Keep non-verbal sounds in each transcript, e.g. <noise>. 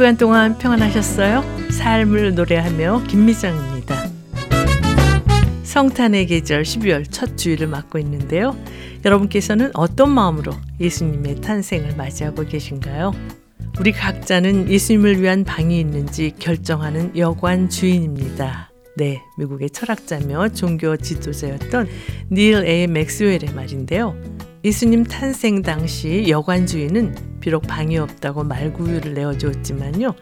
주간 동안 평안하셨어요? 삶을 노래하며 김미정입니다. 성탄의 계절 12월 첫 주일을 맞고 있는데요. 여러분께서는 어떤 마음으로 예수님의 탄생을 맞이하고 계신가요? 우리 각자는 예수님을 위한 방이 있는지 결정하는 여관 주인입니다. 네, 미국의 철학자며 종교 지도자였던 닐 A. 맥스웰의 말인데요. 예수님 탄생 당시 여관 주인은 비록 방이 없다고 말구유를 내어주었지만요.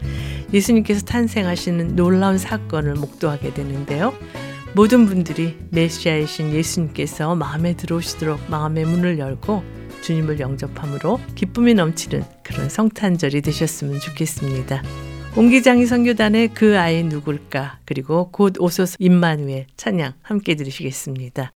예수님께서 탄생하시는 놀라운 사건을 목도하게 되는데요. 모든 분들이 메시아이신 예수님께서 마음에 들어오시도록 마음의 문을 열고 주님을 영접함으로 기쁨이 넘치는 그런 성탄절이 되셨으면 좋겠습니다. 옹기장이 선교단의 그 아이 누굴까 그리고 곧 오소서 임마누엘 찬양 함께 들으시겠습니다.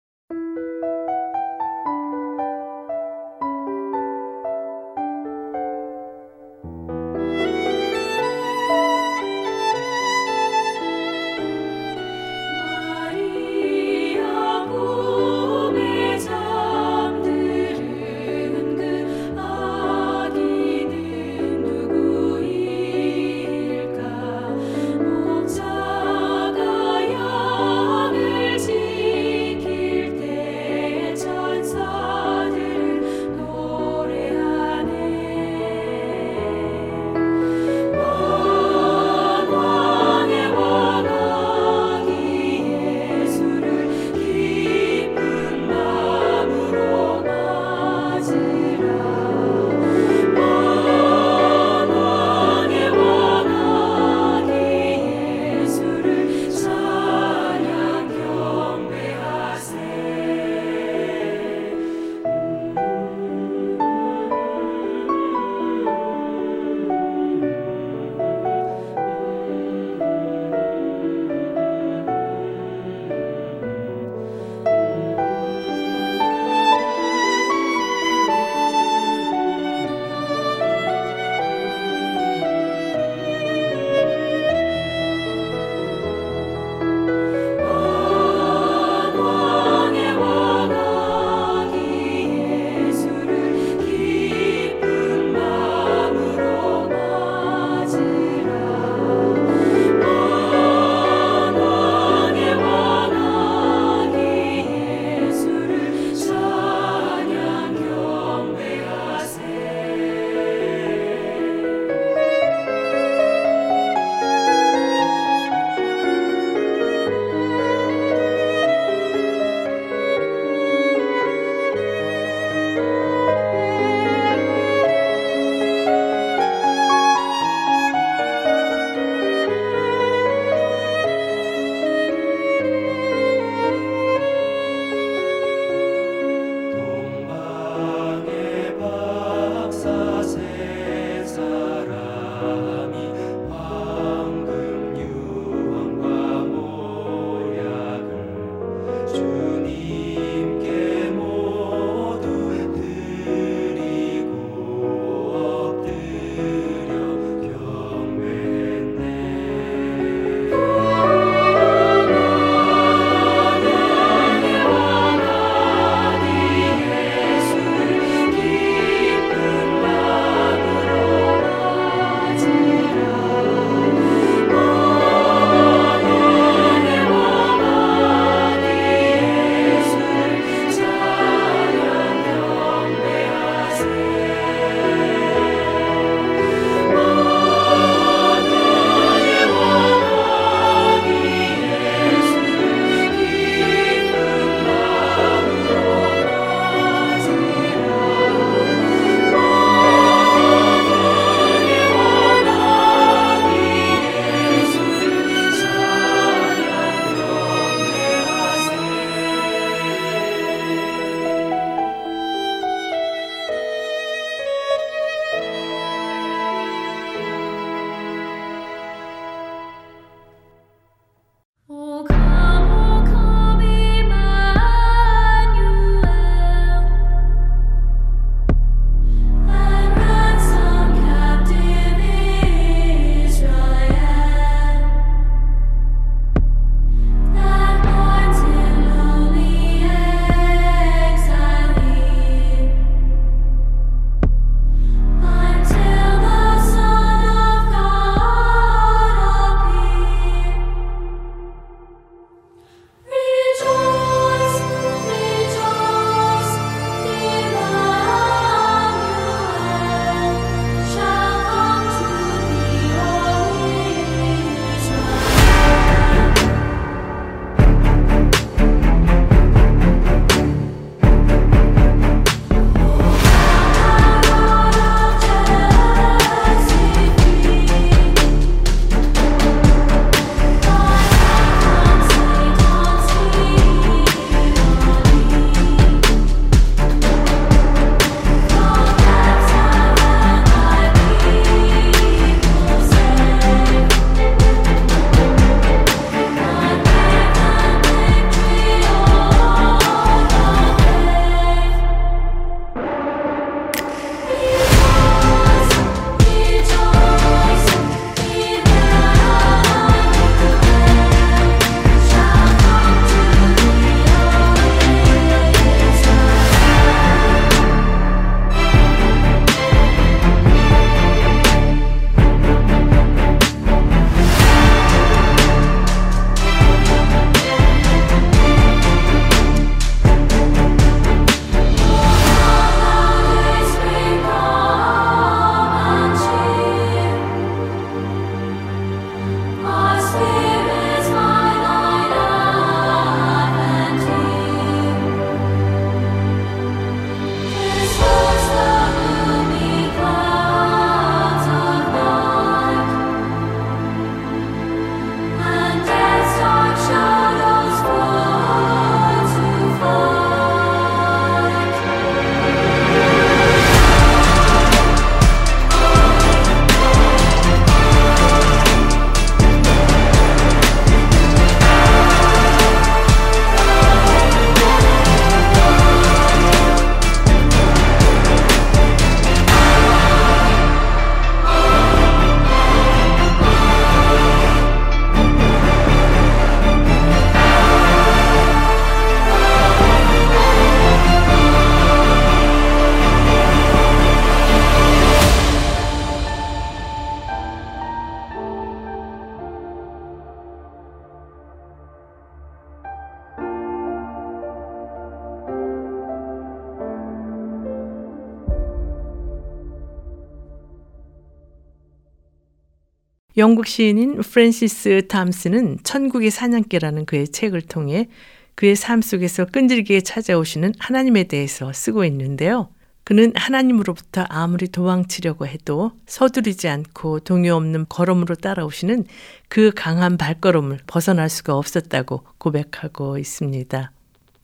영국 시인인 프랜시스 탐스는 천국의 사냥개라는 그의 책을 통해 그의 삶 속에서 끈질기게 찾아오시는 하나님에 대해서 쓰고 있는데요. 그는 하나님으로부터 아무리 도망치려고 해도 서두르지 않고 동요 없는 걸음으로 따라오시는 그 강한 발걸음을 벗어날 수가 없었다고 고백하고 있습니다.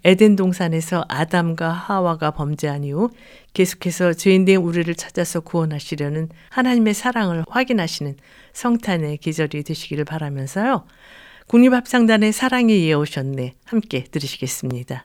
에덴 동산에서 아담과 하와가 범죄한 이후 계속해서 죄인된 우리를 찾아서 구원하시려는 하나님의 사랑을 확인하시는 성탄의 계절이 되시기를 바라면서요. 국립합창단의 사랑이 이어오셨네 함께 들으시겠습니다.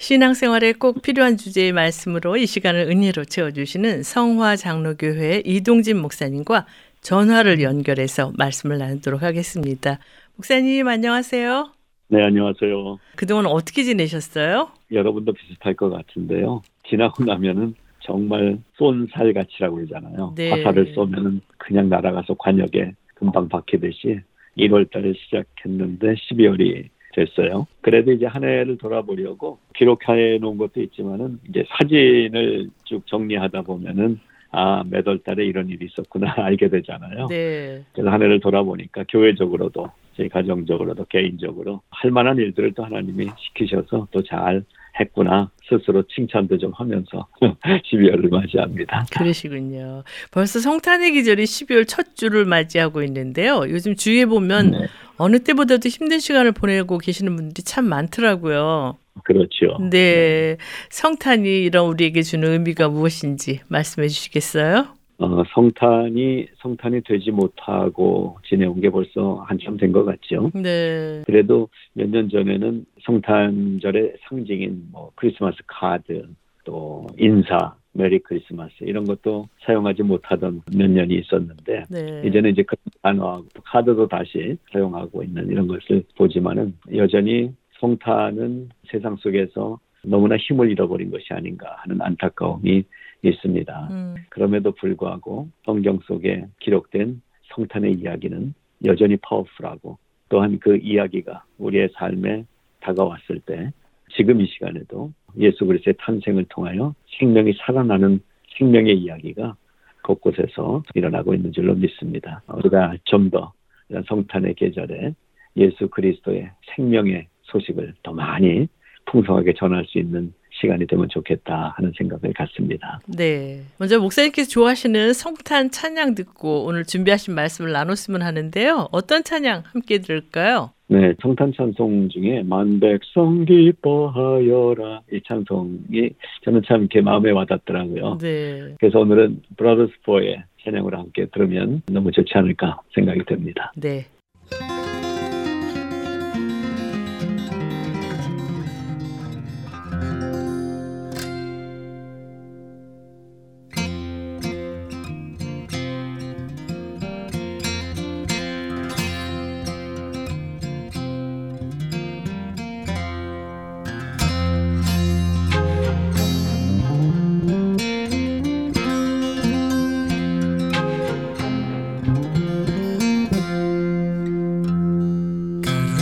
신앙생활에 꼭 필요한 주제의 말씀으로 이 시간을 은혜로 채워주시는 성화 장로교회 이동진 목사님과 전화를 연결해서 말씀을 나누도록 하겠습니다. 목사님 안녕하세요. 네 안녕하세요. 그동안 어떻게 지내셨어요? 여러분도 비슷할 것 같은데요. 지나고 나면은 정말 쏜 살같이라고 그러잖아요. 네. 화살을 쏘면은 그냥 날아가서 관역에 금방 박히듯이 1월 달에 시작했는데 12월이 됐어요. 그래도 이제 한 해를 돌아보려고 기록해 놓은 것도 있지만은 이제 사진을 쭉 정리하다 보면은 아, 몇월 달에 이런 일이 있었구나 <laughs> 알게 되잖아요. 네. 그래서 한 해를 돌아보니까 교회적으로도 제 가정적으로도 개인적으로 할 만한 일들을 또 하나님이 시키셔서 또 잘 했구나 스스로 칭찬도 좀 하면서 <laughs> 12월을 맞이합니다. 그러시군요. 벌써 성탄의 계절이 12월 첫 주를 맞이하고 있는데요. 요즘 주위에 보면 네. 어느 때보다도 힘든 시간을 보내고 계시는 분들이 참 많더라고요. 그렇죠. 네. 네. 성탄이 이런 우리에게 주는 의미가 무엇인지 말씀해 주시겠어요? 어, 성탄이 성탄이 되지 못하고 지내온 게 벌써 한참 된 것 같죠. 네. 그래도 몇 년 전에는 성탄절의 상징인 뭐 크리스마스 카드 또 인사 메리 크리스마스 이런 것도 사용하지 못하던 몇 년이 있었는데 네. 이제는 이제 그 단어하고 카드도 다시 사용하고 있는 이런 것을 보지만은 여전히 성탄은 세상 속에서 너무나 힘을 잃어버린 것이 아닌가 하는 안타까움이 있습니다. 음. 그럼에도 불구하고 성경 속에 기록된 성탄의 이야기는 여전히 파워풀하고 또한 그 이야기가 우리의 삶에 다가왔을 때 지금 이 시간에도 예수 그리스도의 탄생을 통하여 생명이 살아나는 생명의 이야기가 곳곳에서 일어나고 있는 줄로 믿습니다. 우리가 좀 더 성탄의 계절에 예수 그리스도의 생명의 소식을 더 많이 풍성하게 전할 수 있는 시간이 되면 좋겠다 하는 생각을 갖습니다. 네. 먼저 목사님께서 좋아하시는 성탄 찬양 듣고 오늘 준비하신 말씀을 나눴으면 하는데요. 어떤 찬양 함께 들을까요? 네, 성탄 찬송 중에 만백성 기뻐하여라 이 찬송이 저는 참 이렇게 마음에 와닿더라고요. 네. 그래서 오늘은 브라더스 포의 찬양으로 함께 들으면 너무 좋지 않을까 생각이 듭니다. 네.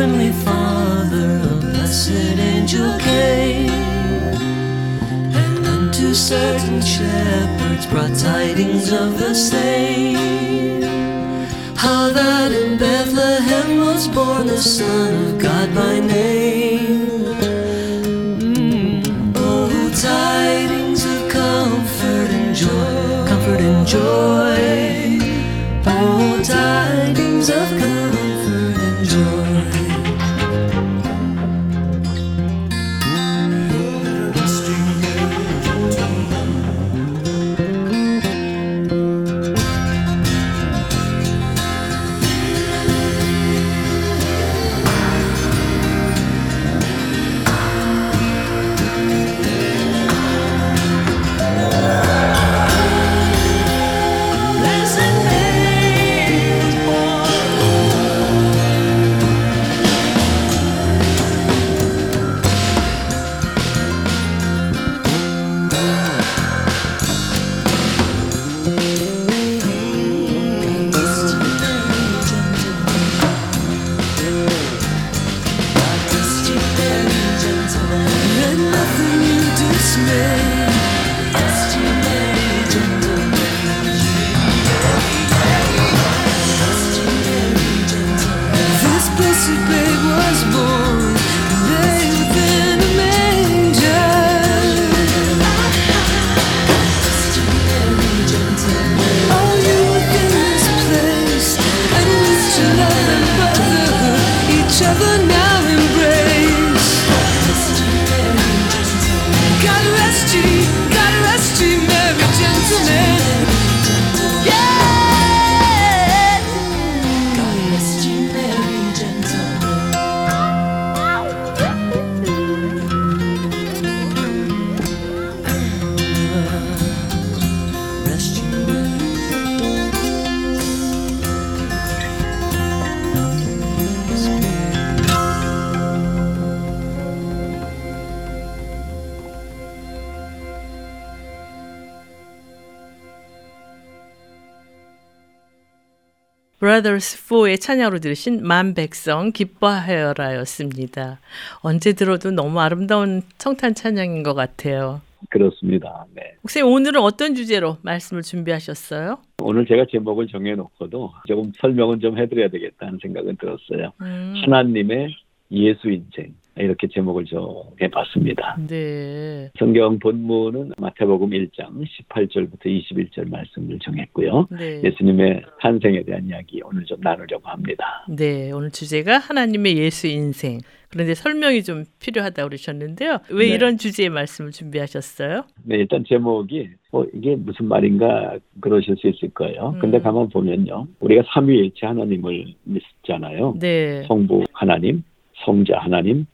Heavenly Father, a blessed angel came, and unto certain shepherds brought tidings of the same. How that in Bethlehem was born the Son of God by name. Mm. Oh, tidings of comfort and joy, comfort and joy. Oh, tidings of comfort 찬양으로 들으신 만백성 기뻐하여라였습니다. 언제 들어도 너무 아름다운 성탄 찬양인 것 같아요. 그렇습니다. 네. 혹시 오늘은 어떤 주제로 말씀을 준비하셨어요? 오늘 제가 제목을 정해놓고도 조금 설명은 좀 해드려야 되겠다는 생각은 들었어요. 음. 하나님의 예수 인생. 이렇게 제목을 정해봤습니다. 네. 성경 본문은 마태복음 1장 18절부터 21절 말씀을 정했고요. 네. 예수님의 탄생에 대한 이야기 오늘 좀 나누려고 합니다. 네, 오늘 주제가 하나님의 예수 인생. 그런데 설명이 좀 필요하다고 그러셨는데요. 왜 네. 이런 주제의 말씀을 준비하셨어요? 네, 일단 제목이 뭐 이게 무슨 말인가 그러실 수 있을 거예요. 음. 근데 가만 보면요. 우리가 삼위일체 하나님을 믿잖아요. 네. 성부 하나님, 성자 하나님,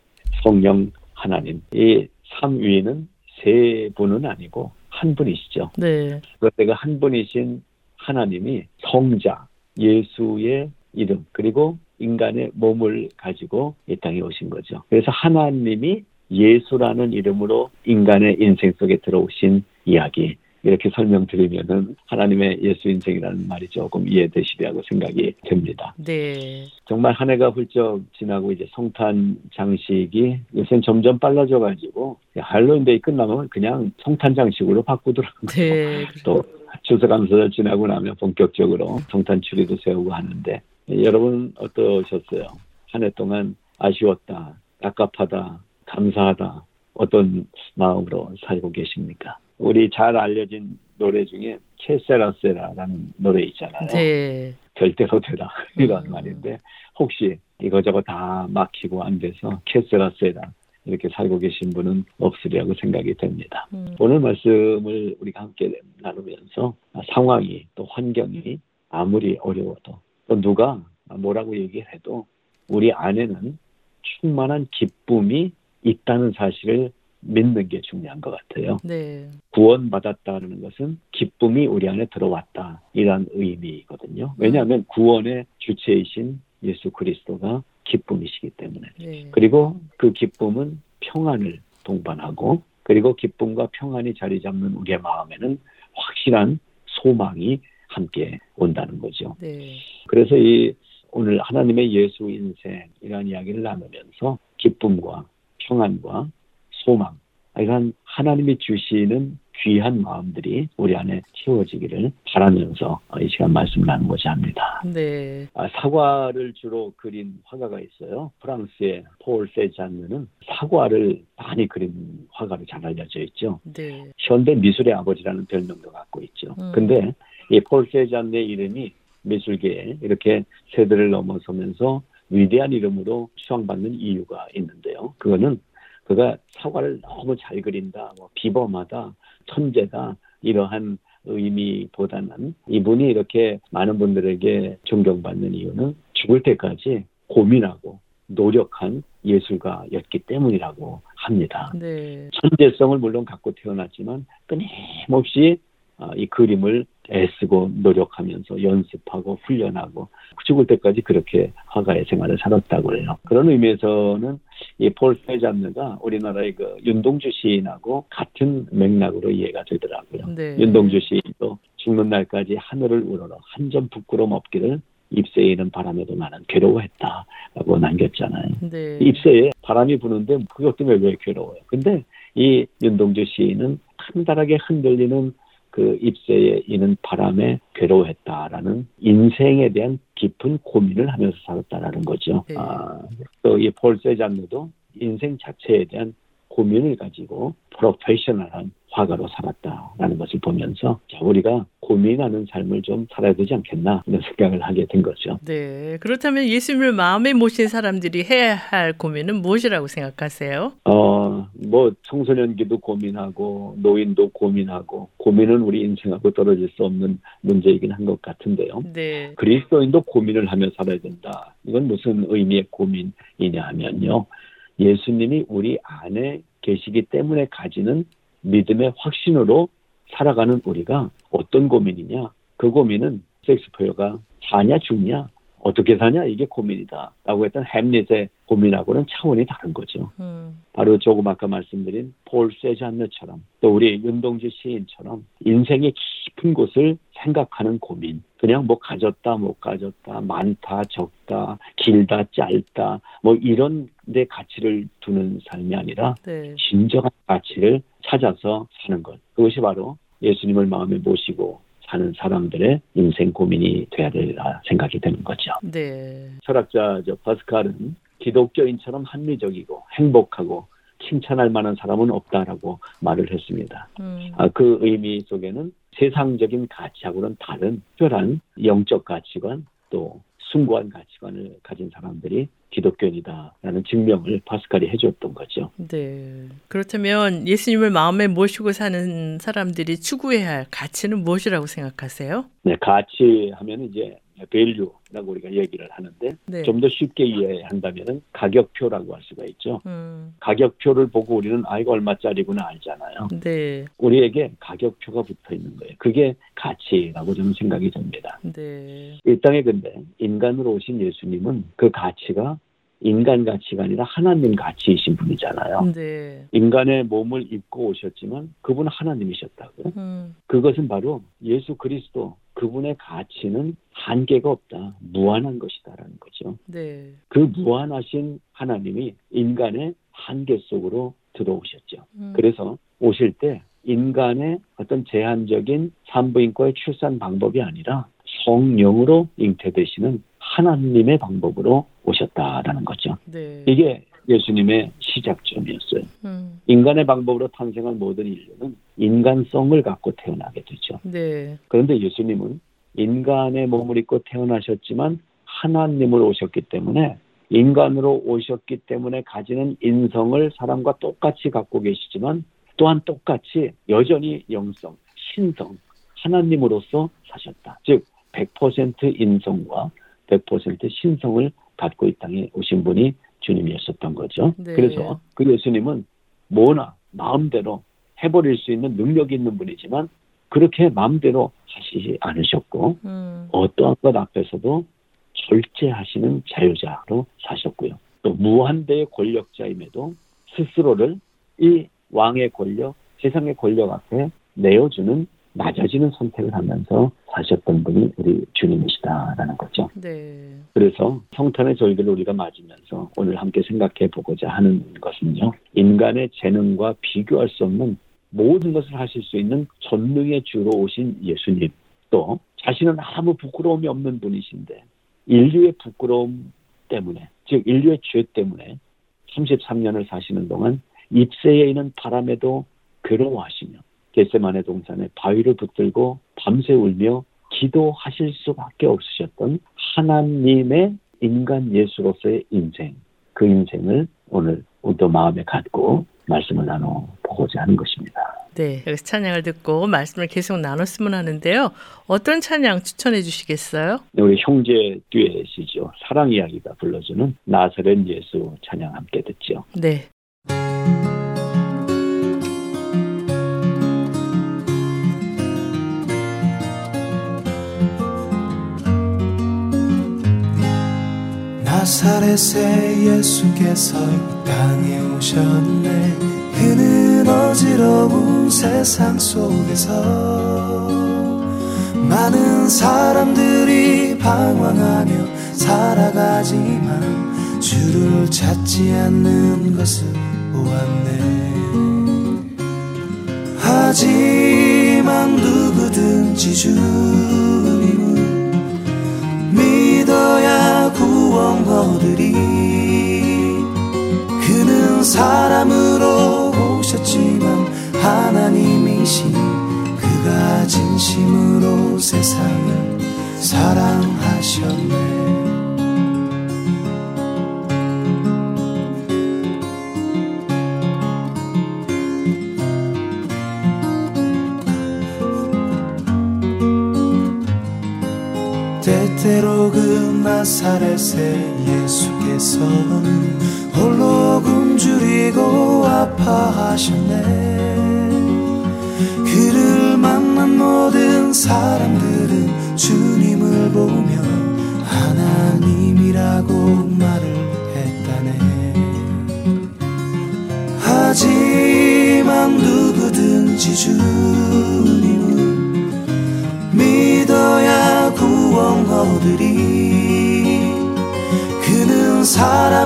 성령 하나님. 이 삼위는 세 분은 아니고 한 분이시죠. 네. 그런데 한 분이신 하나님이 성자 예수의 이름 그리고 인간의 몸을 가지고 이 땅에 오신 거죠. 그래서 하나님이 예수라는 이름으로 인간의 인생 속에 들어오신 이야기. 이렇게 설명드리면은 하나님의 예수 인생이라는 말이 조금 이해되시리라고 생각이 됩니다. 네. 정말 한 해가 훌쩍 지나고 이제 성탄 장식이 요새는 점점 빨라져 가지고 할로윈데이 끝나면 그냥 성탄 장식으로 바꾸더라고요. 네. <laughs> 또 추석 감사절 지나고 나면 본격적으로 성탄 추리도 세우고 하는데 여러분 어떠셨어요? 한 해 동안 아쉬웠다, 답답하다, 감사하다 어떤 마음으로 살고 계십니까? 우리 잘 알려진 노래 중에 캐세라세라라는 노래 있잖아요. 네. 절대로 되라 <laughs> 이런 음. 말인데 혹시 이거저거 다 막히고 안 돼서 캐세라세라 이렇게 살고 계신 분은 없으리라고 생각이 됩니다. 음. 오늘 말씀을 우리가 함께 나누면서 상황이 또 환경이 아무리 어려워도 또 누가 뭐라고 얘기해도 우리 안에는 충만한 기쁨이 있다는 사실을 믿는 게 중요한 것 같아요. 네. 구원받았다는 것은 기쁨이 우리 안에 들어왔다. 이런 의미거든요. 왜냐하면 구원의 주체이신 예수 그리스도가 기쁨이시기 때문에. 네. 그리고 그 기쁨은 평안을 동반하고 그리고 기쁨과 평안이 자리 잡는 우리의 마음에는 확실한 소망이 함께 온다는 거죠. 네. 그래서 이 오늘 하나님의 예수 인생이라는 이야기를 나누면서 기쁨과 평안과 소망, 이런 하나님이 주시는 귀한 마음들이 우리 안에 채워지기를 바라면서 이 시간 말씀 나누고자 합니다. 네. 아, 사과를 주로 그린 화가가 있어요. 프랑스의 폴 세잔느는 사과를 많이 그린 화가로 잘 알려져 있죠. 네. 현대 미술의 아버지라는 별명도 갖고 있죠. 음. 근데 이 폴 세잔느의 이름이 미술계에 이렇게 세대를 넘어서면서 위대한 이름으로 추앙받는 이유가 있는데요. 그거는 그가 사과를 너무 잘 그린다, 뭐 비범하다, 천재다 이러한 의미보다는 이분이 이렇게 많은 분들에게 존경받는 이유는 죽을 때까지 고민하고 노력한 예술가였기 때문이라고 합니다. 네. 천재성을 물론 갖고 태어났지만 끊임없이 아, 이 그림을 애쓰고 노력하면서 연습하고 훈련하고 죽을 때까지 그렇게 화가의 생활을 살았다고 해요. 그런 의미에서는 이폴 페잔느가 우리나라의 그 윤동주 시인하고 같은 맥락으로 이해가 되더라고요. 네. 윤동주 시인도 죽는 날까지 하늘을 우러러 한 점 부끄럼 없기를 입새에 있는 바람에도 나는 괴로워했다라고 남겼잖아요. 네. 입새에 바람이 부는데 그것 때문에 왜 괴로워요? 근데 이 윤동주 시인은 한달하게 흔들리는 그 입새에 있는 바람에 괴로워했다라는 인생에 대한 깊은 고민을 하면서 살았다라는 거죠. 네. 아, 또이 폴 세잔느도 인생 자체에 대한 고민을 가지고 프로페셔널한 화가로 살았다라는 것을 보면서 자, 우리가 고민하는 삶을 좀 살아야 되지 않겠나 이런 생각을 하게 된 거죠. 네. 그렇다면 예수님을 마음에 모신 사람들이 해야 할 고민은 무엇이라고 생각하세요? 어, 뭐 청소년기도 고민하고 노인도 고민하고 고민은 우리 인생하고 떨어질 수 없는 문제이긴 한 것 같은데요. 네. 그리스도인도 고민을 하며 살아야 된다. 이건 무슨 의미의 고민이냐 하면요. 예수님이 우리 안에 계시기 때문에 가지는 믿음의 확신으로 살아가는 우리가 어떤 고민이냐? 그 고민은 섹스포어가 사냐 죽냐? 어떻게 사냐 이게 고민이다 라고 했던 햄릿의 고민하고는 차원이 다른 거죠. 음. 바로 조금 아까 말씀드린 폴 세잔느처럼 또 우리 윤동주 시인처럼 인생의 깊은 곳을 생각하는 고민 그냥 뭐 가졌다 못 가졌다 많다 적다 길다 짧다 뭐 이런 데 가치를 두는 삶이 아니라 네. 진정한 가치를 찾아서 사는 것 그것이 바로 예수님을 마음에 모시고 사는 사람들의 인생 고민이 돼야 되라 생각이 되는 거죠. 네. 철학자 저 파스칼은 기독교인처럼 합리적이고 행복하고 칭찬할 만한 사람은 없다라고 말을 했습니다. 음. 아, 그 의미 속에는 세상적인 가치하고는 다른 특별한 영적 가치관 또 숭고한 가치관을 가진 사람들이 기독교인이다라는 증명을 파스칼이 해줬던 거죠. 네. 그렇다면 예수님을 마음에 모시고 사는 사람들이 추구해야 할 가치는 무엇이라고 생각하세요? 네, 가치 하면 이제 밸류라고 우리가 얘기를 하는데 네. 좀더 쉽게 이해한다면 가격표라고 할 수가 있죠. 음. 가격표를 보고 우리는 아 이거 얼마짜리구나 알잖아요. 네. 우리에게 가격표가 붙어 있는 거예요. 그게 가치라고 저는 생각이 듭니다. 네. 이 땅에 근데 인간으로 오신 예수님은 그 가치가 인간 가치가 아니라 하나님 가치이신 분이잖아요. 네. 인간의 몸을 입고 오셨지만 그분은 하나님이셨다고요. 음. 그것은 바로 예수 그리스도 그분의 가치는 한계가 없다. 무한한 것이다라는 거죠. 네. 그 무한하신 하나님이 인간의 한계 속으로 들어오셨죠. 음. 그래서 오실 때 인간의 어떤 제한적인 산부인과의 출산 방법이 아니라 성령으로 잉태되시는 하나님의 방법으로 오셨다라는 거죠. 네. 이게 예수님의 시작점이었어요. 음. 인간의 방법으로 탄생한 모든 인류는 인간성을 갖고 태어나게 되죠. 네. 그런데 예수님은 인간의 몸을 입고 태어나셨지만 하나님으로 오셨기 때문에 인간으로 오셨기 때문에 가지는 인성을 사람과 똑같이 갖고 계시지만 또한 똑같이 여전히 영성, 신성, 하나님으로서 사셨다. 즉, 100% 인성과 100% 신성을 갖고 이 땅에 오신 분이 주님이었었던 거죠. 네. 그래서 그 예수님은 뭐나 마음대로 해버릴 수 있는 능력이 있는 분이지만 그렇게 마음대로 하시지 않으셨고 음. 어떠한 것 앞에서도 절제하시는 자유자로 사셨고요. 또 무한대의 권력자임에도 스스로를 이 왕의 권력, 세상의 권력 앞에 내어주는 낮아지는 선택을 하면서 사셨던 분이 우리 주님이시다라는 거죠. 네. 그래서 성탄의 절기를 우리가 맞으면서 오늘 함께 생각해 보고자 하는 것은요. 인간의 재능과 비교할 수 없는 모든 것을 하실 수 있는 전능의 주로 오신 예수님 또 자신은 아무 부끄러움이 없는 분이신데 인류의 부끄러움 때문에 즉 인류의 죄 때문에 33년을 사시는 동안 입새에 있는 바람에도 괴로워하시며 겟세만의 동산에 바위를 붙들고 밤새 울며 기도하실 수밖에 없으셨던 하나님의 인간 예수로서의 인생, 그 인생을 오늘 우도 마음에 갖고 말씀을 나눠보고자 하는 것입니다. 네, 여기서 찬양을 듣고 말씀을 계속 나눴으면 하는데요. 어떤 찬양 추천해 주시겠어요? 네, 우리 형제 듀엣이죠. 사랑 이야기가 불러주는 나사렛 예수 찬양 함께 듣죠. 네. 나사렛의 예수께서 이 땅에 오셨네. 그는 어지러운 세상 속에서 많은 사람들이 방황하며 살아가지만 주를 찾지 않는 것을 보았네. 하지만 누구든지 주님을 믿어야 구원 얻으리. 그는 사람으로 오셨지만 하나님이신 그가 진심으로 세상을 사랑하셨네 나사렛의 예수께서는 홀로 굶주리고 아파하셨네. 그를 만난 모든 사람들은 주님을 보며 하나님 라고 말을 했다네. 하지만 누구든지 주님을 믿어야 구원 얻으리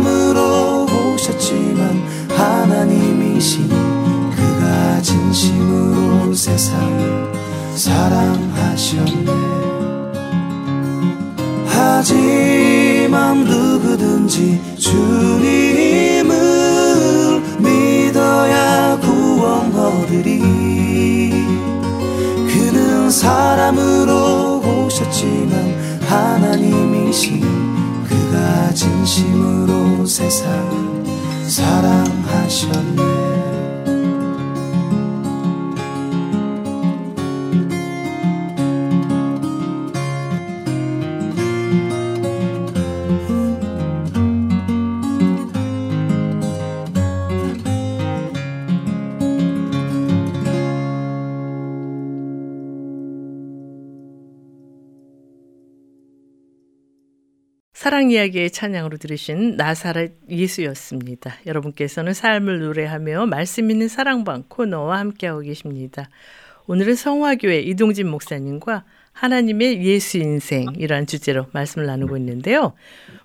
사람으로 오셨지만 하나님이신 그가 진심으로 세상을 사랑하셨네. 하지만 누구든지 주님을 믿어야 구원 얻으리. 그는 사람으로 오셨지만 하나님이신 진심으로 세상을 사랑하셨네 사랑 이야기의 찬양으로 들으신 나사렛 예수였습니다. 여러분께서는 삶을 노래하며 말씀 있는 사랑방 코너와 함께하고 계십니다. 오늘은 성화교회 이동진 목사님과 하나님의 예수 인생이라는 주제로 말씀을 나누고 있는데요.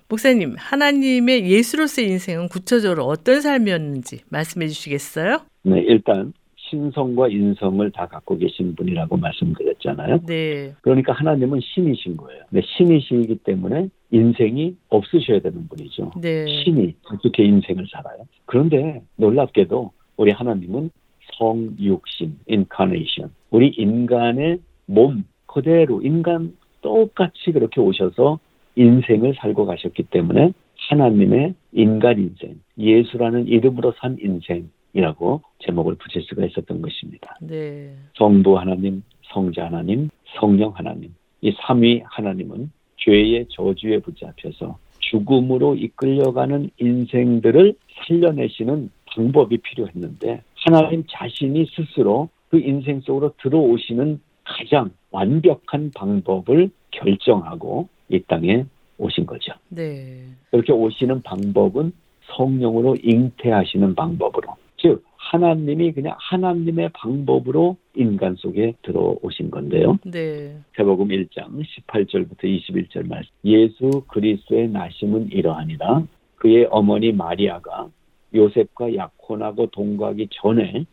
목사님, 하나님의 예수로서의 인생은 구체적으로 어떤 삶이었는지 말씀해 주시겠어요? 네, 일단 신성과 인성을 다 갖고 계신 분이라고 말씀드렸잖아요. 네. 그러니까 하나님은 신이신 거예요. 근 신이시기 때문에 인생이 없으셔야 되는 분이죠. 네. 신이 어떻게 인생을 살아요? 그런데 놀랍게도 우리 하나님은 성육신, 인카네이션. 우리 인간의 몸 그대로 인간 똑같이 그렇게 오셔서 인생을 살고 가셨기 때문에 하나님의 인간 인생, 예수라는 이름으로 산 인생이라고 제목을 붙일 수가 있었던 것입니다. 네. 성부 하나님, 성자 하나님, 성령 하나님. 이 삼위 하나님은 죄의 저주에 붙잡혀서 죽음으로 이끌려가는 인생들을 살려내시는 방법이 필요했는데 하나님 자신이 스스로 그 인생 속으로 들어오시는 가장 완벽한 방법을 결정하고 이 땅에 오신 거죠. 네. 그렇게 오시는 방법은 성령으로 잉태하시는 방법으로 즉 하나님이 그냥 하나님의 방법으로 인간 속에 들어오신 건데요. 네. 세복음 1장 18절부터 21절 말씀. 예수 그리스도의 나심은 이러하니라. 그의 어머니 마리아가 요셉과 약혼하고 동거하기 전에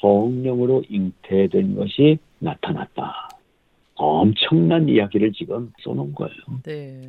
성령으로 잉태된 것이 나타났다. 엄청난 이야기를 지금 써놓은 거예요. 네.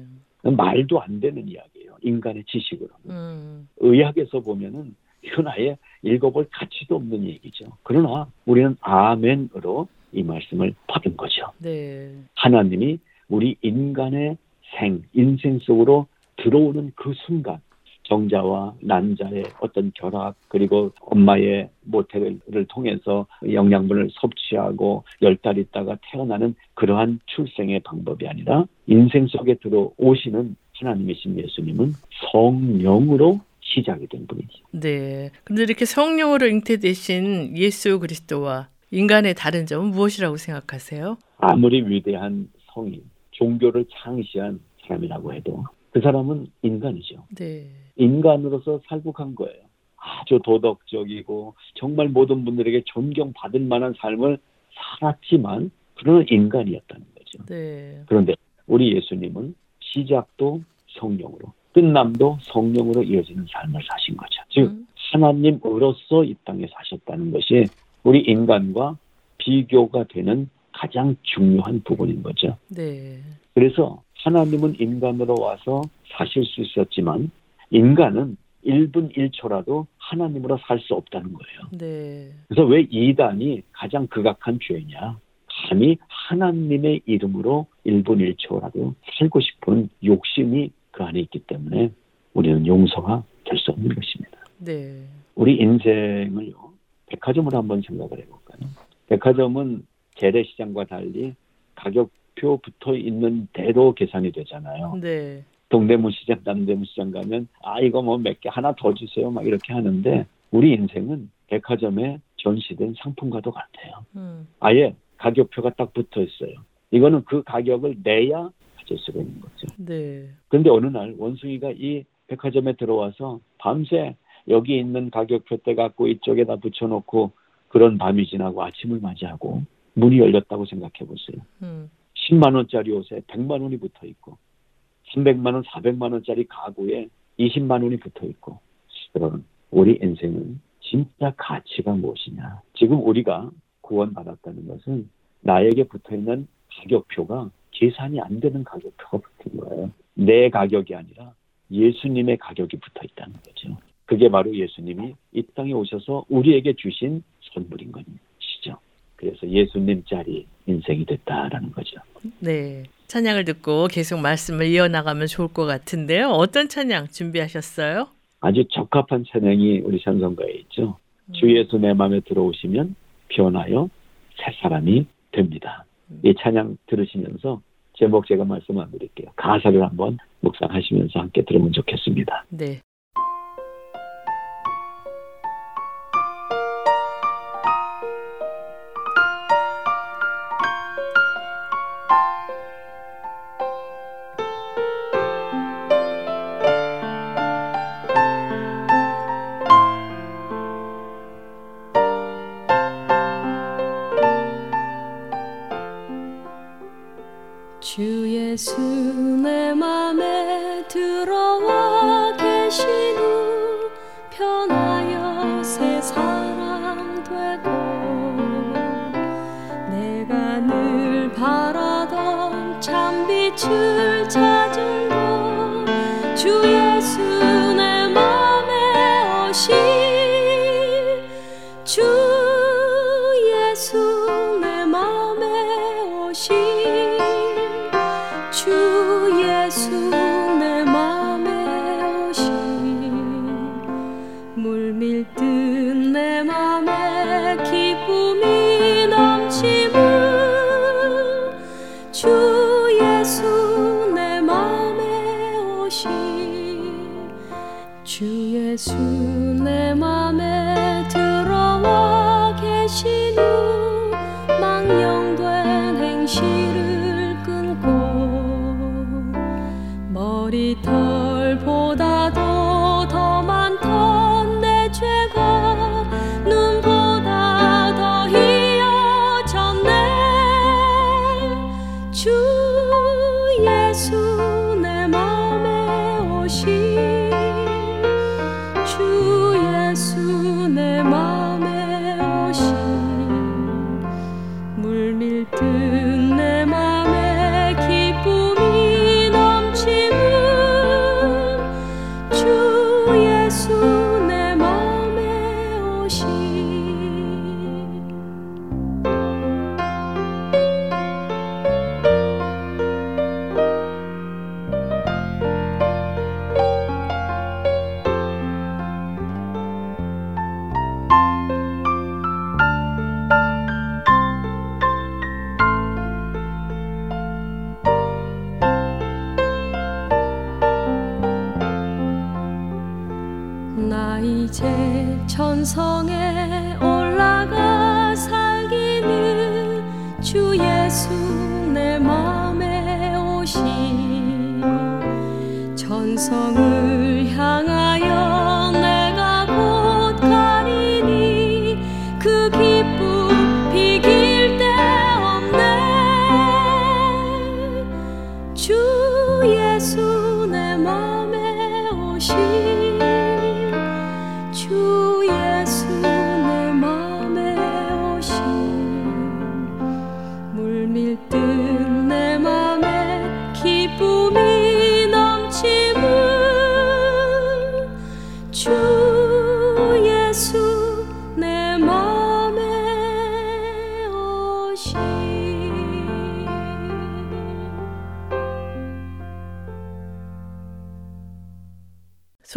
말도 안 되는 이야기예요. 인간의 지식으로. 음. 의학에서 보면은 이건 아예 읽어볼 가치도 없는 얘기죠. 그러나 우리는 아멘으로 이 말씀을 받은 거죠. 네. 하나님이 우리 인간의 생, 인생 속으로 들어오는 그 순간, 정자와 난자의 어떤 결합, 그리고 엄마의 모태를 통해서 영양분을 섭취하고 열 달 있다가 태어나는 그러한 출생의 방법이 아니라 인생 속에 들어오시는 하나님이신 예수님은 성령으로 시작이 된 분이죠. 네. 근데 이렇게 성령으로 잉태되신 예수 그리스도와 인간의 다른 점은 무엇이라고 생각하세요? 아무리 위대한 성인, 종교를 창시한 사람이라고 해도 그 사람은 인간이죠. 네. 인간으로서 살국한 거예요. 아주 도덕적이고 정말 모든 분들에게 존경받을 만한 삶을 살았지만 그런 인간이었다는 거죠. 네. 그런데 우리 예수님은 시작도 성령으로 끝남도 성령으로 이어지는 삶을 사신 거죠. 즉 음. 하나님으로서 이 땅에 사셨다는 것이 우리 인간과 비교가 되는 가장 중요한 부분인 거죠. 네. 그래서 하나님은 인간으로 와서 사실 수 있었지만 인간은 1분 1초라도 하나님으로 살 수 없다는 거예요. 네. 그래서 왜 이단이 가장 극악한 죄냐? 감히 하나님의 이름으로 1분 1초라도 살고 싶은 욕심이 그 안에 있기 때문에 우리는 용서가 될 수 없는 것입니다. 네. 우리 인생을요, 백화점으로 한번 생각을 해볼까요? 백화점은 재래시장과 달리 가격표 붙어 있는 대로 계산이 되잖아요. 네. 동대문 시장, 남대문 시장 가면 아 이거 뭐 몇 개 하나 더 주세요 막 이렇게 하는데 우리 인생은 백화점에 전시된 상품과도 같아요. 음. 아예 가격표가 딱 붙어 있어요. 이거는 그 가격을 내야 가질 수가 있는 거죠. 네. 그런데 어느 날 원숭이가 이 백화점에 들어와서 밤새 여기 있는 가격표 때 갖고 이쪽에다 붙여놓고 그런 밤이 지나고 아침을 맞이하고 문이 열렸다고 생각해 보세요. 음. 10만 원짜리 옷에 100만 원이 붙어 있고 300만 원, 400만 원짜리 가구에 20만 원이 붙어 있고 여러분 우리 인생은 진짜 가치가 무엇이냐? 지금 우리가 구원받았다는 것은 나에게 붙어 있는 가격표가 계산이 안 되는 가격표가 붙은 거예요. 내 가격이 아니라 예수님의 가격이 붙어 있다는 거죠. 그게 바로 예수님이 이 땅에 오셔서 우리에게 주신 선물인 것이죠. 그래서 예수님 짜리 인생이 됐다라는 거죠. 네. 찬양을 듣고 계속 말씀을 이어나가면 좋을 것 같은데요. 어떤 찬양 준비하셨어요? 아주 적합한 찬양이 우리 찬송가에 있죠. 음. 주 예수 내 마음에 들어오시면 변하여 새 사람이 됩니다. 음. 이 찬양 들으시면서 제목 제가 말씀 안 드릴게요. 가사를 한번 묵상하시면서 함께 들으면 좋겠습니다. 네.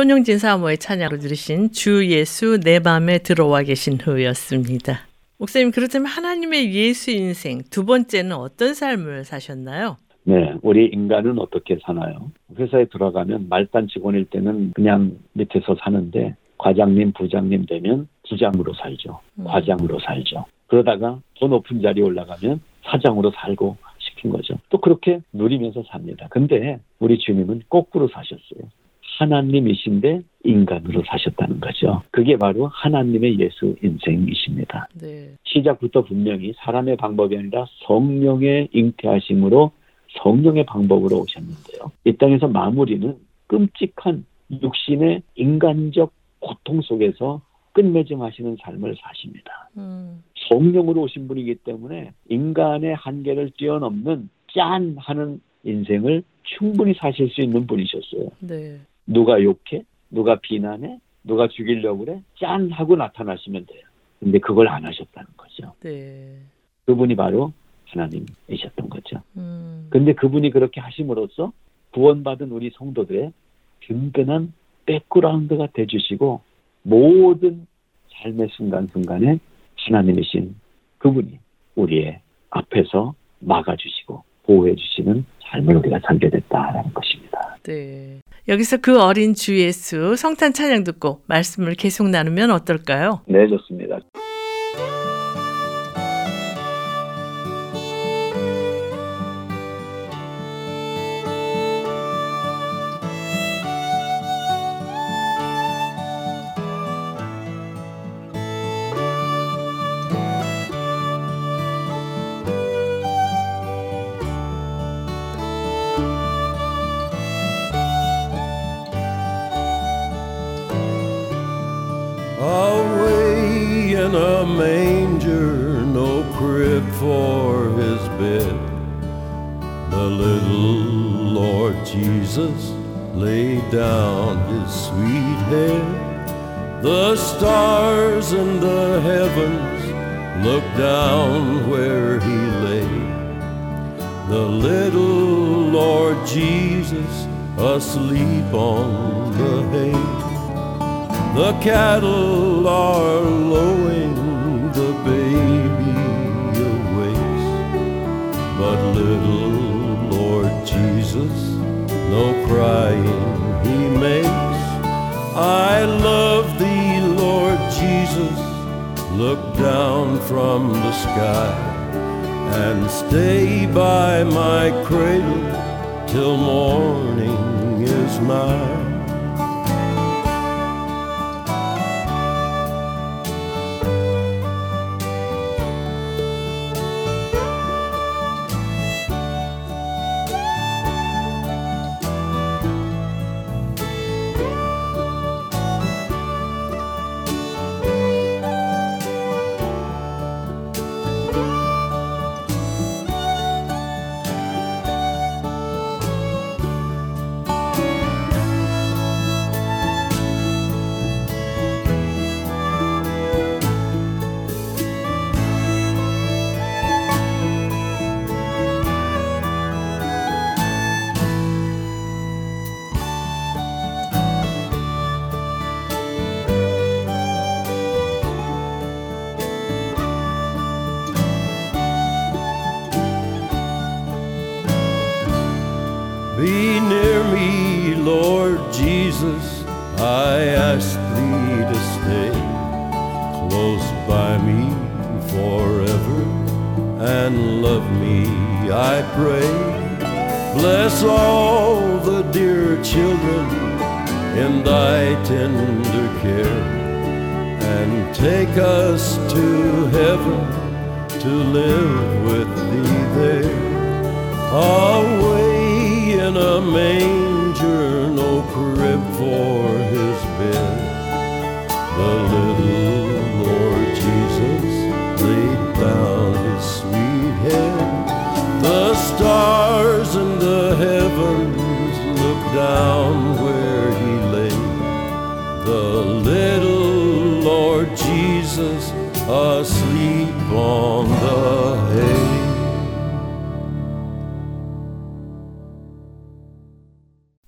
손용진 사모의 찬양으로 들으신 주 예수 내 맘에 들어와 계신 후였습니다. 목사님 그렇다면 하나님의 예수 인생 두 번째는 어떤 삶을 사셨나요? 네, 우리 인간은 어떻게 사나요? 회사에 들어가면 말단 직원일 때는 그냥 밑에서 사는데 과장님, 부장님 되면 부장으로 살죠. 음. 과장으로 살죠. 그러다가 더 높은 자리에 올라가면 사장으로 살고 시킨 거죠. 또 그렇게 누리면서 삽니다. 근데 우리 주님은 거꾸로 사셨어요. 하나님이신데 인간으로 사셨다는 거죠. 그게 바로 하나님의 예수 인생이십니다. 네. 시작부터 분명히 사람의 방법이 아니라 성령의 잉태하심으로 성령의 방법으로 오셨는데요. 이 땅에서 마무리는 끔찍한 육신의 인간적 고통 속에서 끝맺음하시는 삶을 사십니다. 음. 성령으로 오신 분이기 때문에 인간의 한계를 뛰어넘는 짠 하는 인생을 충분히 사실 수 있는 분이셨어요. 네. 누가 욕해? 누가 비난해? 누가 죽이려고 그래? 짠 하고 나타나시면 돼요. 근데 그걸 안 하셨다는 거죠. 네. 그분이 바로 하나님이셨던 거죠. 음. 근데 그분이 그렇게 하심으로써 구원받은 우리 성도들의 든든한 백그라운드가 돼주시고 모든 삶의 순간순간에 하나님이신 그분이 우리의 앞에서 막아주시고 보호해주시는 삶을 우리가 살게 됐다라는 것입니다. 네. 여기서 그 어린 주 예수 성탄 찬양 듣고 말씀을 계속 나누면 어떨까요? 네, 좋습니다. Jesus laid down his sweet head. The stars in the heavens looked down where he lay. The little Lord Jesus asleep on the hay. The cattle are lowing, the awakes. But little Lord Jesus no crying he makes. I love thee, Lord Jesus. Look down from the sky and stay by my cradle till morning is nigh. Jesus, I ask thee to stay close by me forever and love me, I pray. Bless all the dear children in thy tender care and take us to heaven to live with thee there. Away in a manger, no crib for his bed. The little Lord Jesus laid down his sweet head. The stars in the heavens looked down where he lay. The little Lord Jesus asleep on the hay.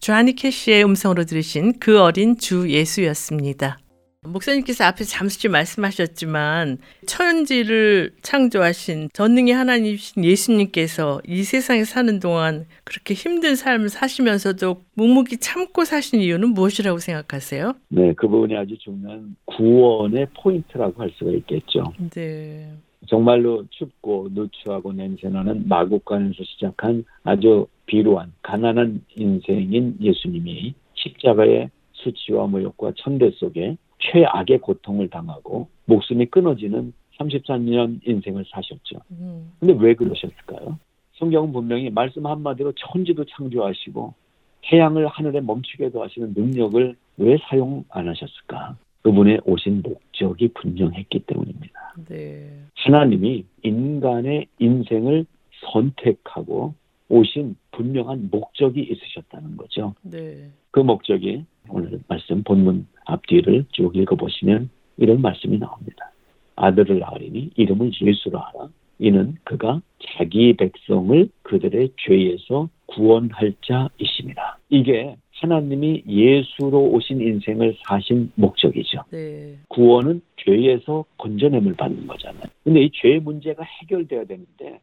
조니 캐시의 음성으로 들으신 그 어린 주 예수였습니다. 목사님께서 앞에 잠시 말씀하셨지만 천지를 창조하신 전능의 하나님이신 예수님께서 이 세상에 사는 동안 그렇게 힘든 삶을 사시면서도 묵묵히 참고 사신 이유는 무엇이라고 생각하세요? 네, 그 부분이 아주 중요한 구원의 포인트라고 할 수가 있겠죠. 네. 정말로 춥고 누추하고 냄새나는 마구간에서 시작한 아주 비루한 가난한 인생인 예수님이 십자가의 수치와 모욕과 천대 속에 최악의 고통을 당하고 목숨이 끊어지는 33년 인생을 사셨죠. 음. 근데 왜 그러셨을까요? 성경은 분명히 말씀 한마디로 천지도 창조하시고 태양을 하늘에 멈추게도 하시는 능력을 왜 사용 안 하셨을까? 그분의 오신 목적이 분명했기 때문입니다. 네. 하나님이 인간의 인생을 선택하고 오신 분명한 목적이 있으셨다는 거죠. 네. 그 목적이 오늘 말씀 본문 앞뒤를 쭉 읽어보시면 이런 말씀이 나옵니다. 아들을 낳으리니 이름을 예수로 하라. 이는 그가 자기 백성을 그들의 죄에서 구원할 자이십니다. 이게 하나님이 예수로 오신 인생을 사신 목적이죠. 네. 구원은 죄에서 건져냄을 받는 거잖아요. 근데 이 죄 문제가 해결돼야 되는데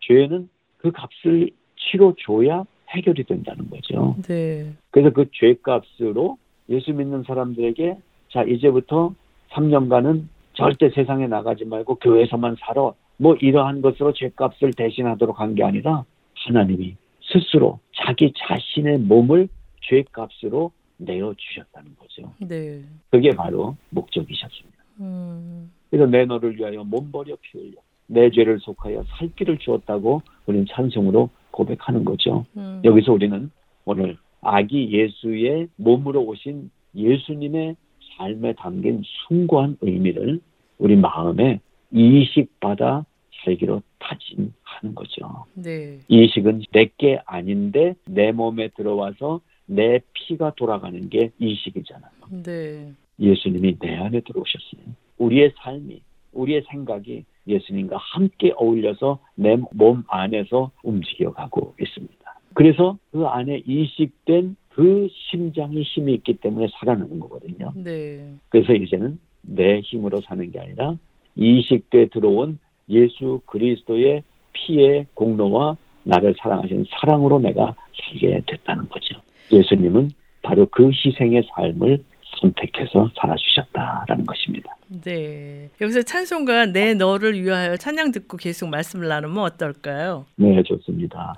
죄는 그 값을 치러 줘야 해결이 된다는 거죠. 네. 그래서 그 죄값으로 예수 믿는 사람들에게 자 이제부터 3년간은 절대 세상에 나가지 말고 교회에서만 살아. 뭐 이러한 것으로 죄값을 대신하도록 한 게 아니라 하나님이 스스로 자기 자신의 몸을 죄값으로 내어 주셨다는 거죠. 네. 그게 바로 목적이셨습니다. 음. 그래서 내 너를 위하여 몸 버려 피 흘려 내 죄를 속하여 살 길을 주었다고 우리는 찬송으로 고백하는 거죠. 음. 여기서 우리는 오늘 아기 예수의 몸으로 오신 예수님의 삶에 담긴 숭고한 의미를 우리 마음에 이식받아 살기로 다짐하는 거죠. 네. 이식은 내게 아닌데 내 몸에 들어와서 내 피가 돌아가는 게 이식이잖아요. 네. 예수님이 내 안에 들어오셨어요. 우리의 삶이, 우리의 생각이 예수님과 함께 어울려서 내 몸 안에서 움직여가고 있습니다. 그래서 그 안에 이식된 그 심장이 힘이 있기 때문에 살아나는 거거든요. 네. 그래서 이제는 내 힘으로 사는 게 아니라 이식돼 들어온 예수 그리스도의 피의 공로와 나를 사랑하시는 사랑으로 내가 살게 됐다는 거죠. 예수님은 바로 그 희생의 삶을 선택해서 살아주셨다라는 것입니다. 네. 여기서 찬송가 내 너를 위하여 찬양 듣고 계속 말씀을 나누면 어떨까요? 네, 좋습니다.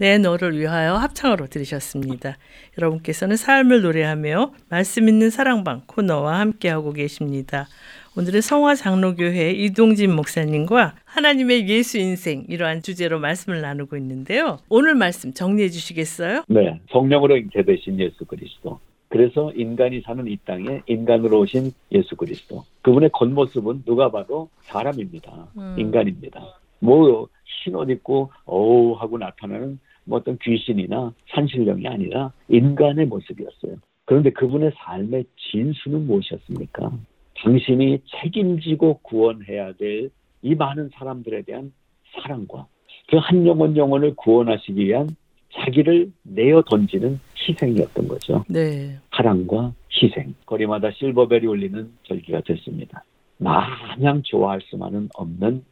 내 너를 위하여 합창으로 들으셨습니다. 여러분께서는 삶을 노래하며 말씀 있는 사랑방 코너와 함께하고 계십니다. 오늘은 성화 장로교회 이동진 목사님과 하나님의 예수 인생 이러한 주제로 말씀을 나누고 있는데요. 오늘 말씀 정리해 주시겠어요? 네. 성령으로 잉태되신 예수 그리스도. 그래서 인간이 사는 이 땅에 인간으로 오신 예수 그리스도. 그분의 겉모습은 누가 봐도 사람입니다. 음. 인간입니다. 뭐 흰옷 입고 어우 하고 나타나는 뭐 어떤 귀신이나 산신령이 아니라 인간의 모습이었어요. 그런데 그분의 삶의 진수는 무엇이었습니까? 당신이 책임지고 구원해야 될 이 많은 사람들에 대한 사랑과 그 한 영혼 영혼을 구원하시기 위한 자기를 내어 던지는 희생이었던 거죠. 네. 사랑과 희생. 거리마다 실버벨이 울리는 절기가 됐습니다. 마냥 좋아할 수만은 없는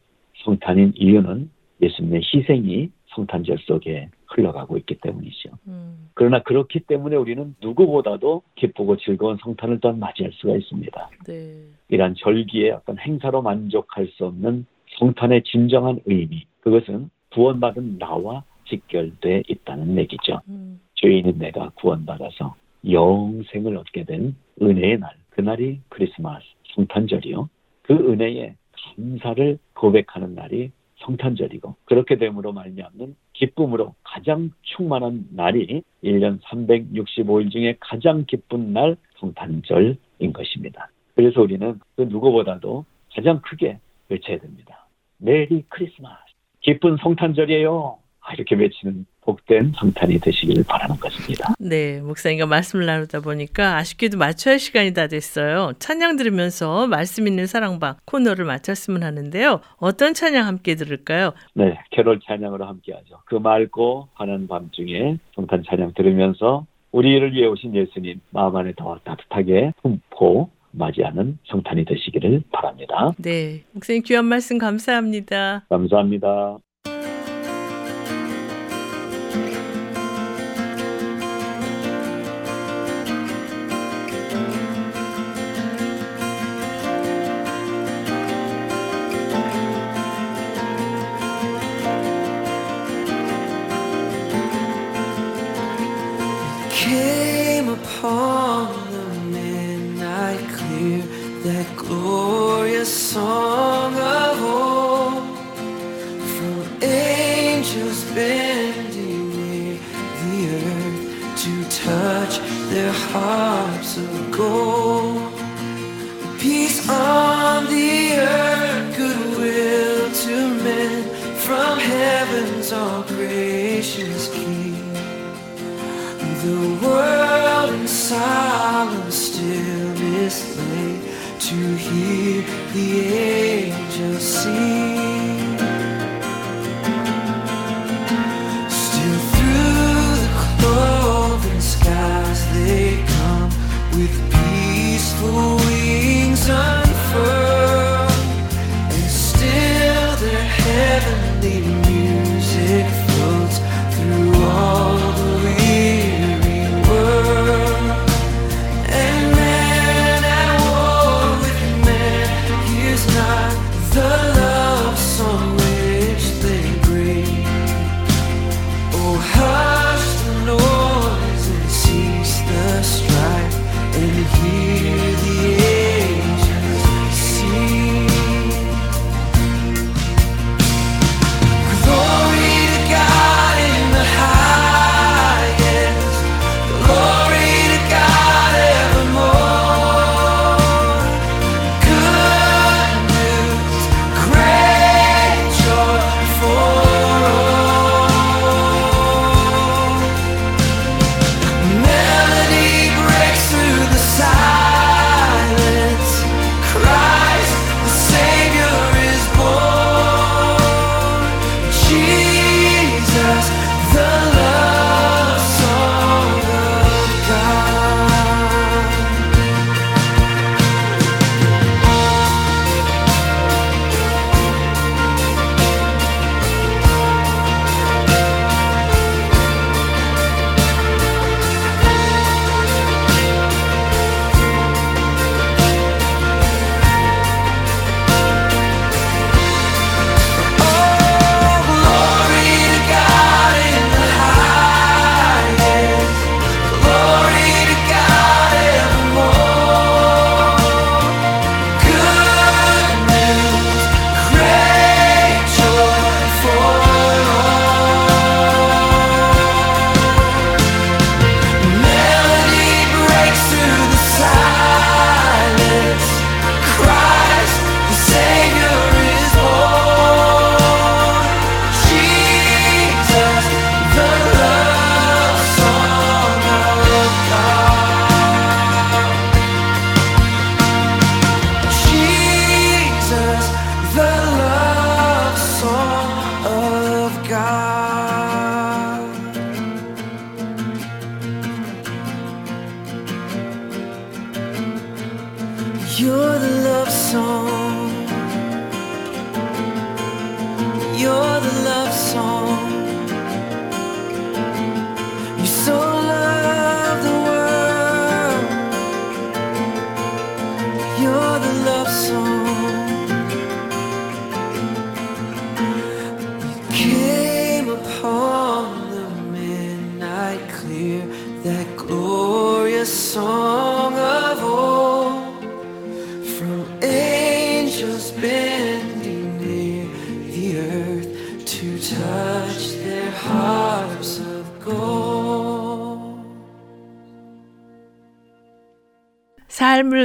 성탄인 이유는 예수님의 희생이 성탄절 속에 흘러가고 있기 때문이죠. 음. 그러나 그렇기 때문에 우리는 누구보다도 기쁘고 즐거운 성탄을 또한 맞이할 수가 있습니다. 네. 이러한 절기의 어떤 행사로 만족할 수 없는 성탄의 진정한 의미, 그것은 구원받은 나와 직결돼 있다는 얘기죠. 음. 죄인인 내가 구원받아서 영생을 얻게 된 은혜의 날, 그날이 크리스마스, 성탄절이요. 그 은혜에 감사를 고백하는 날이 성탄절이고 그렇게 됨으로 말미암는 기쁨으로 가장 충만한 날이 1년 365일 중에 가장 기쁜 날 성탄절인 것입니다. 그래서 우리는 그 누구보다도 가장 크게 외쳐야 됩니다. 메리 크리스마스. 기쁜 성탄절이에요. 아, 이렇게 외치는 복된 성탄이 되시기를 바라는 것입니다. 네, 목사님과 말씀을 나누다 보니까 아쉽게도 맞춰야 할 시간이 다 됐어요. 찬양 들으면서 말씀 있는 사랑방 코너를 마쳤으면 하는데요. 어떤 찬양 함께 들을까요? 네, 캐롤 찬양으로 함께 하죠. 그 맑고 환한 밤중에 성탄 찬양 들으면서 우리를 위해 오신 예수님 마음 안에 더 따뜻하게 품고 맞이하는 성탄이 되시기를 바랍니다. 네, 목사님 귀한 말씀 감사합니다. 감사합니다.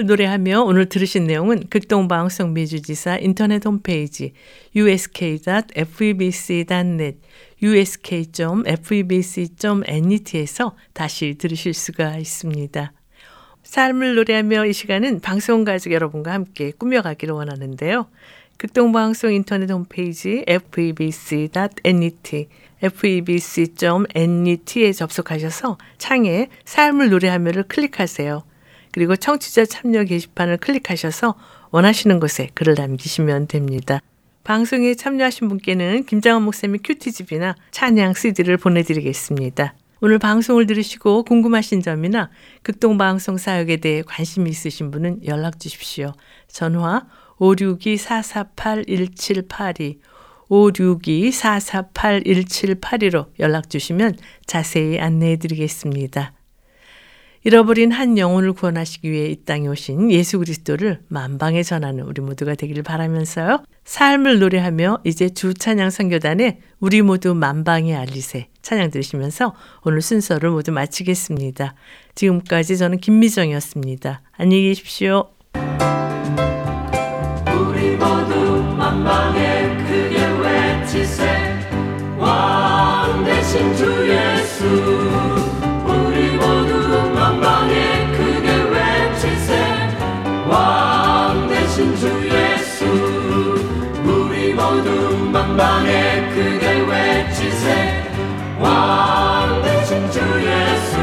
노래하며 오늘 들으신 내용은 극동방송 미주지사 인터넷 홈페이지 usk.febc.net usk.febc.net에서 다시 들으실 수가 있습니다. 삶을 노래하며 이 시간은 방송 가족 여러분과 함께 꾸며가기를 원하는데요. 극동방송 인터넷 홈페이지 febc.net febc.net에 접속하셔서 창에 삶을 노래하며를 클릭하세요. 그리고 청취자 참여 게시판을 클릭하셔서 원하시는 곳에 글을 남기시면 됩니다. 방송에 참여하신 분께는 김장원 목사님의 큐티집이나 찬양 CD를 보내드리겠습니다. 오늘 방송을 들으시고 궁금하신 점이나 극동방송 사역에 대해 관심이 있으신 분은 연락 주십시오. 전화 562-448-1782 562-448-1782로 연락 주시면 자세히 안내해 드리겠습니다. 잃어버린 한 영혼을 구원하시기 위해 이 땅에 오신 예수 그리스도를 만방에 전하는 우리 모두가 되기를 바라면서요. 삶을 노래하며 이제 주 찬양 선교단에 우리 모두 만방에 알리세 찬양 들으시면서 오늘 순서를 모두 마치겠습니다. 지금까지 저는 김미정이었습니다. 안녕히 계십시오. 우리 모두 만방에 크게 외치세 왕 대신 주 예수 만방에 크게 외치세. 왕 대신 주 예수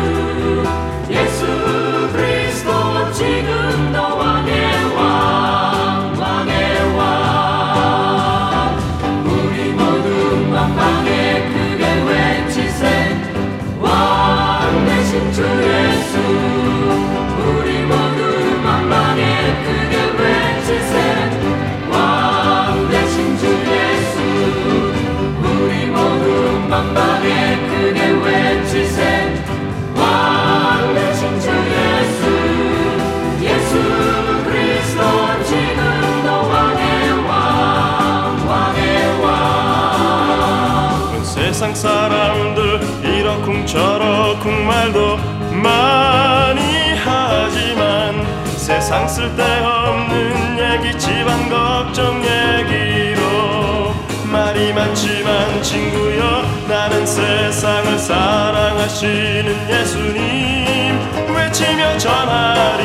말도 많이 하지만 세상 쓸데없는 얘기 집안 걱정 얘기로 말이 많지만 친구여 나는 세상을 사랑하시는 예수님. 외치며 전하리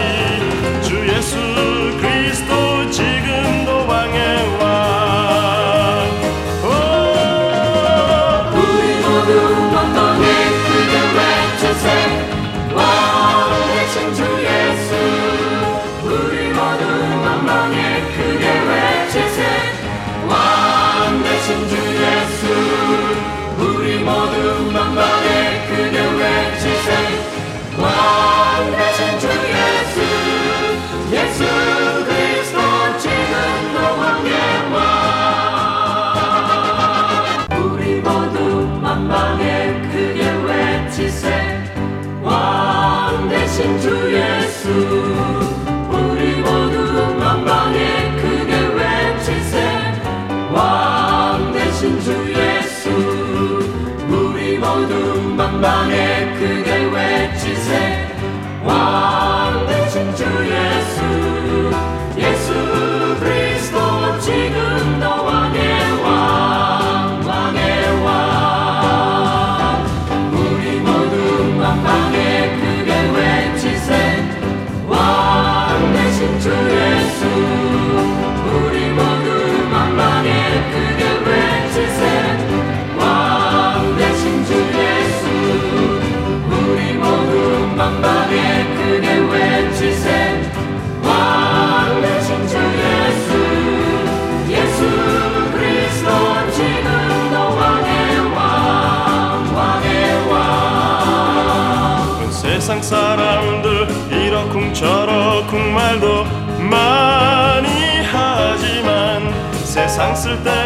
세상 쓸데없는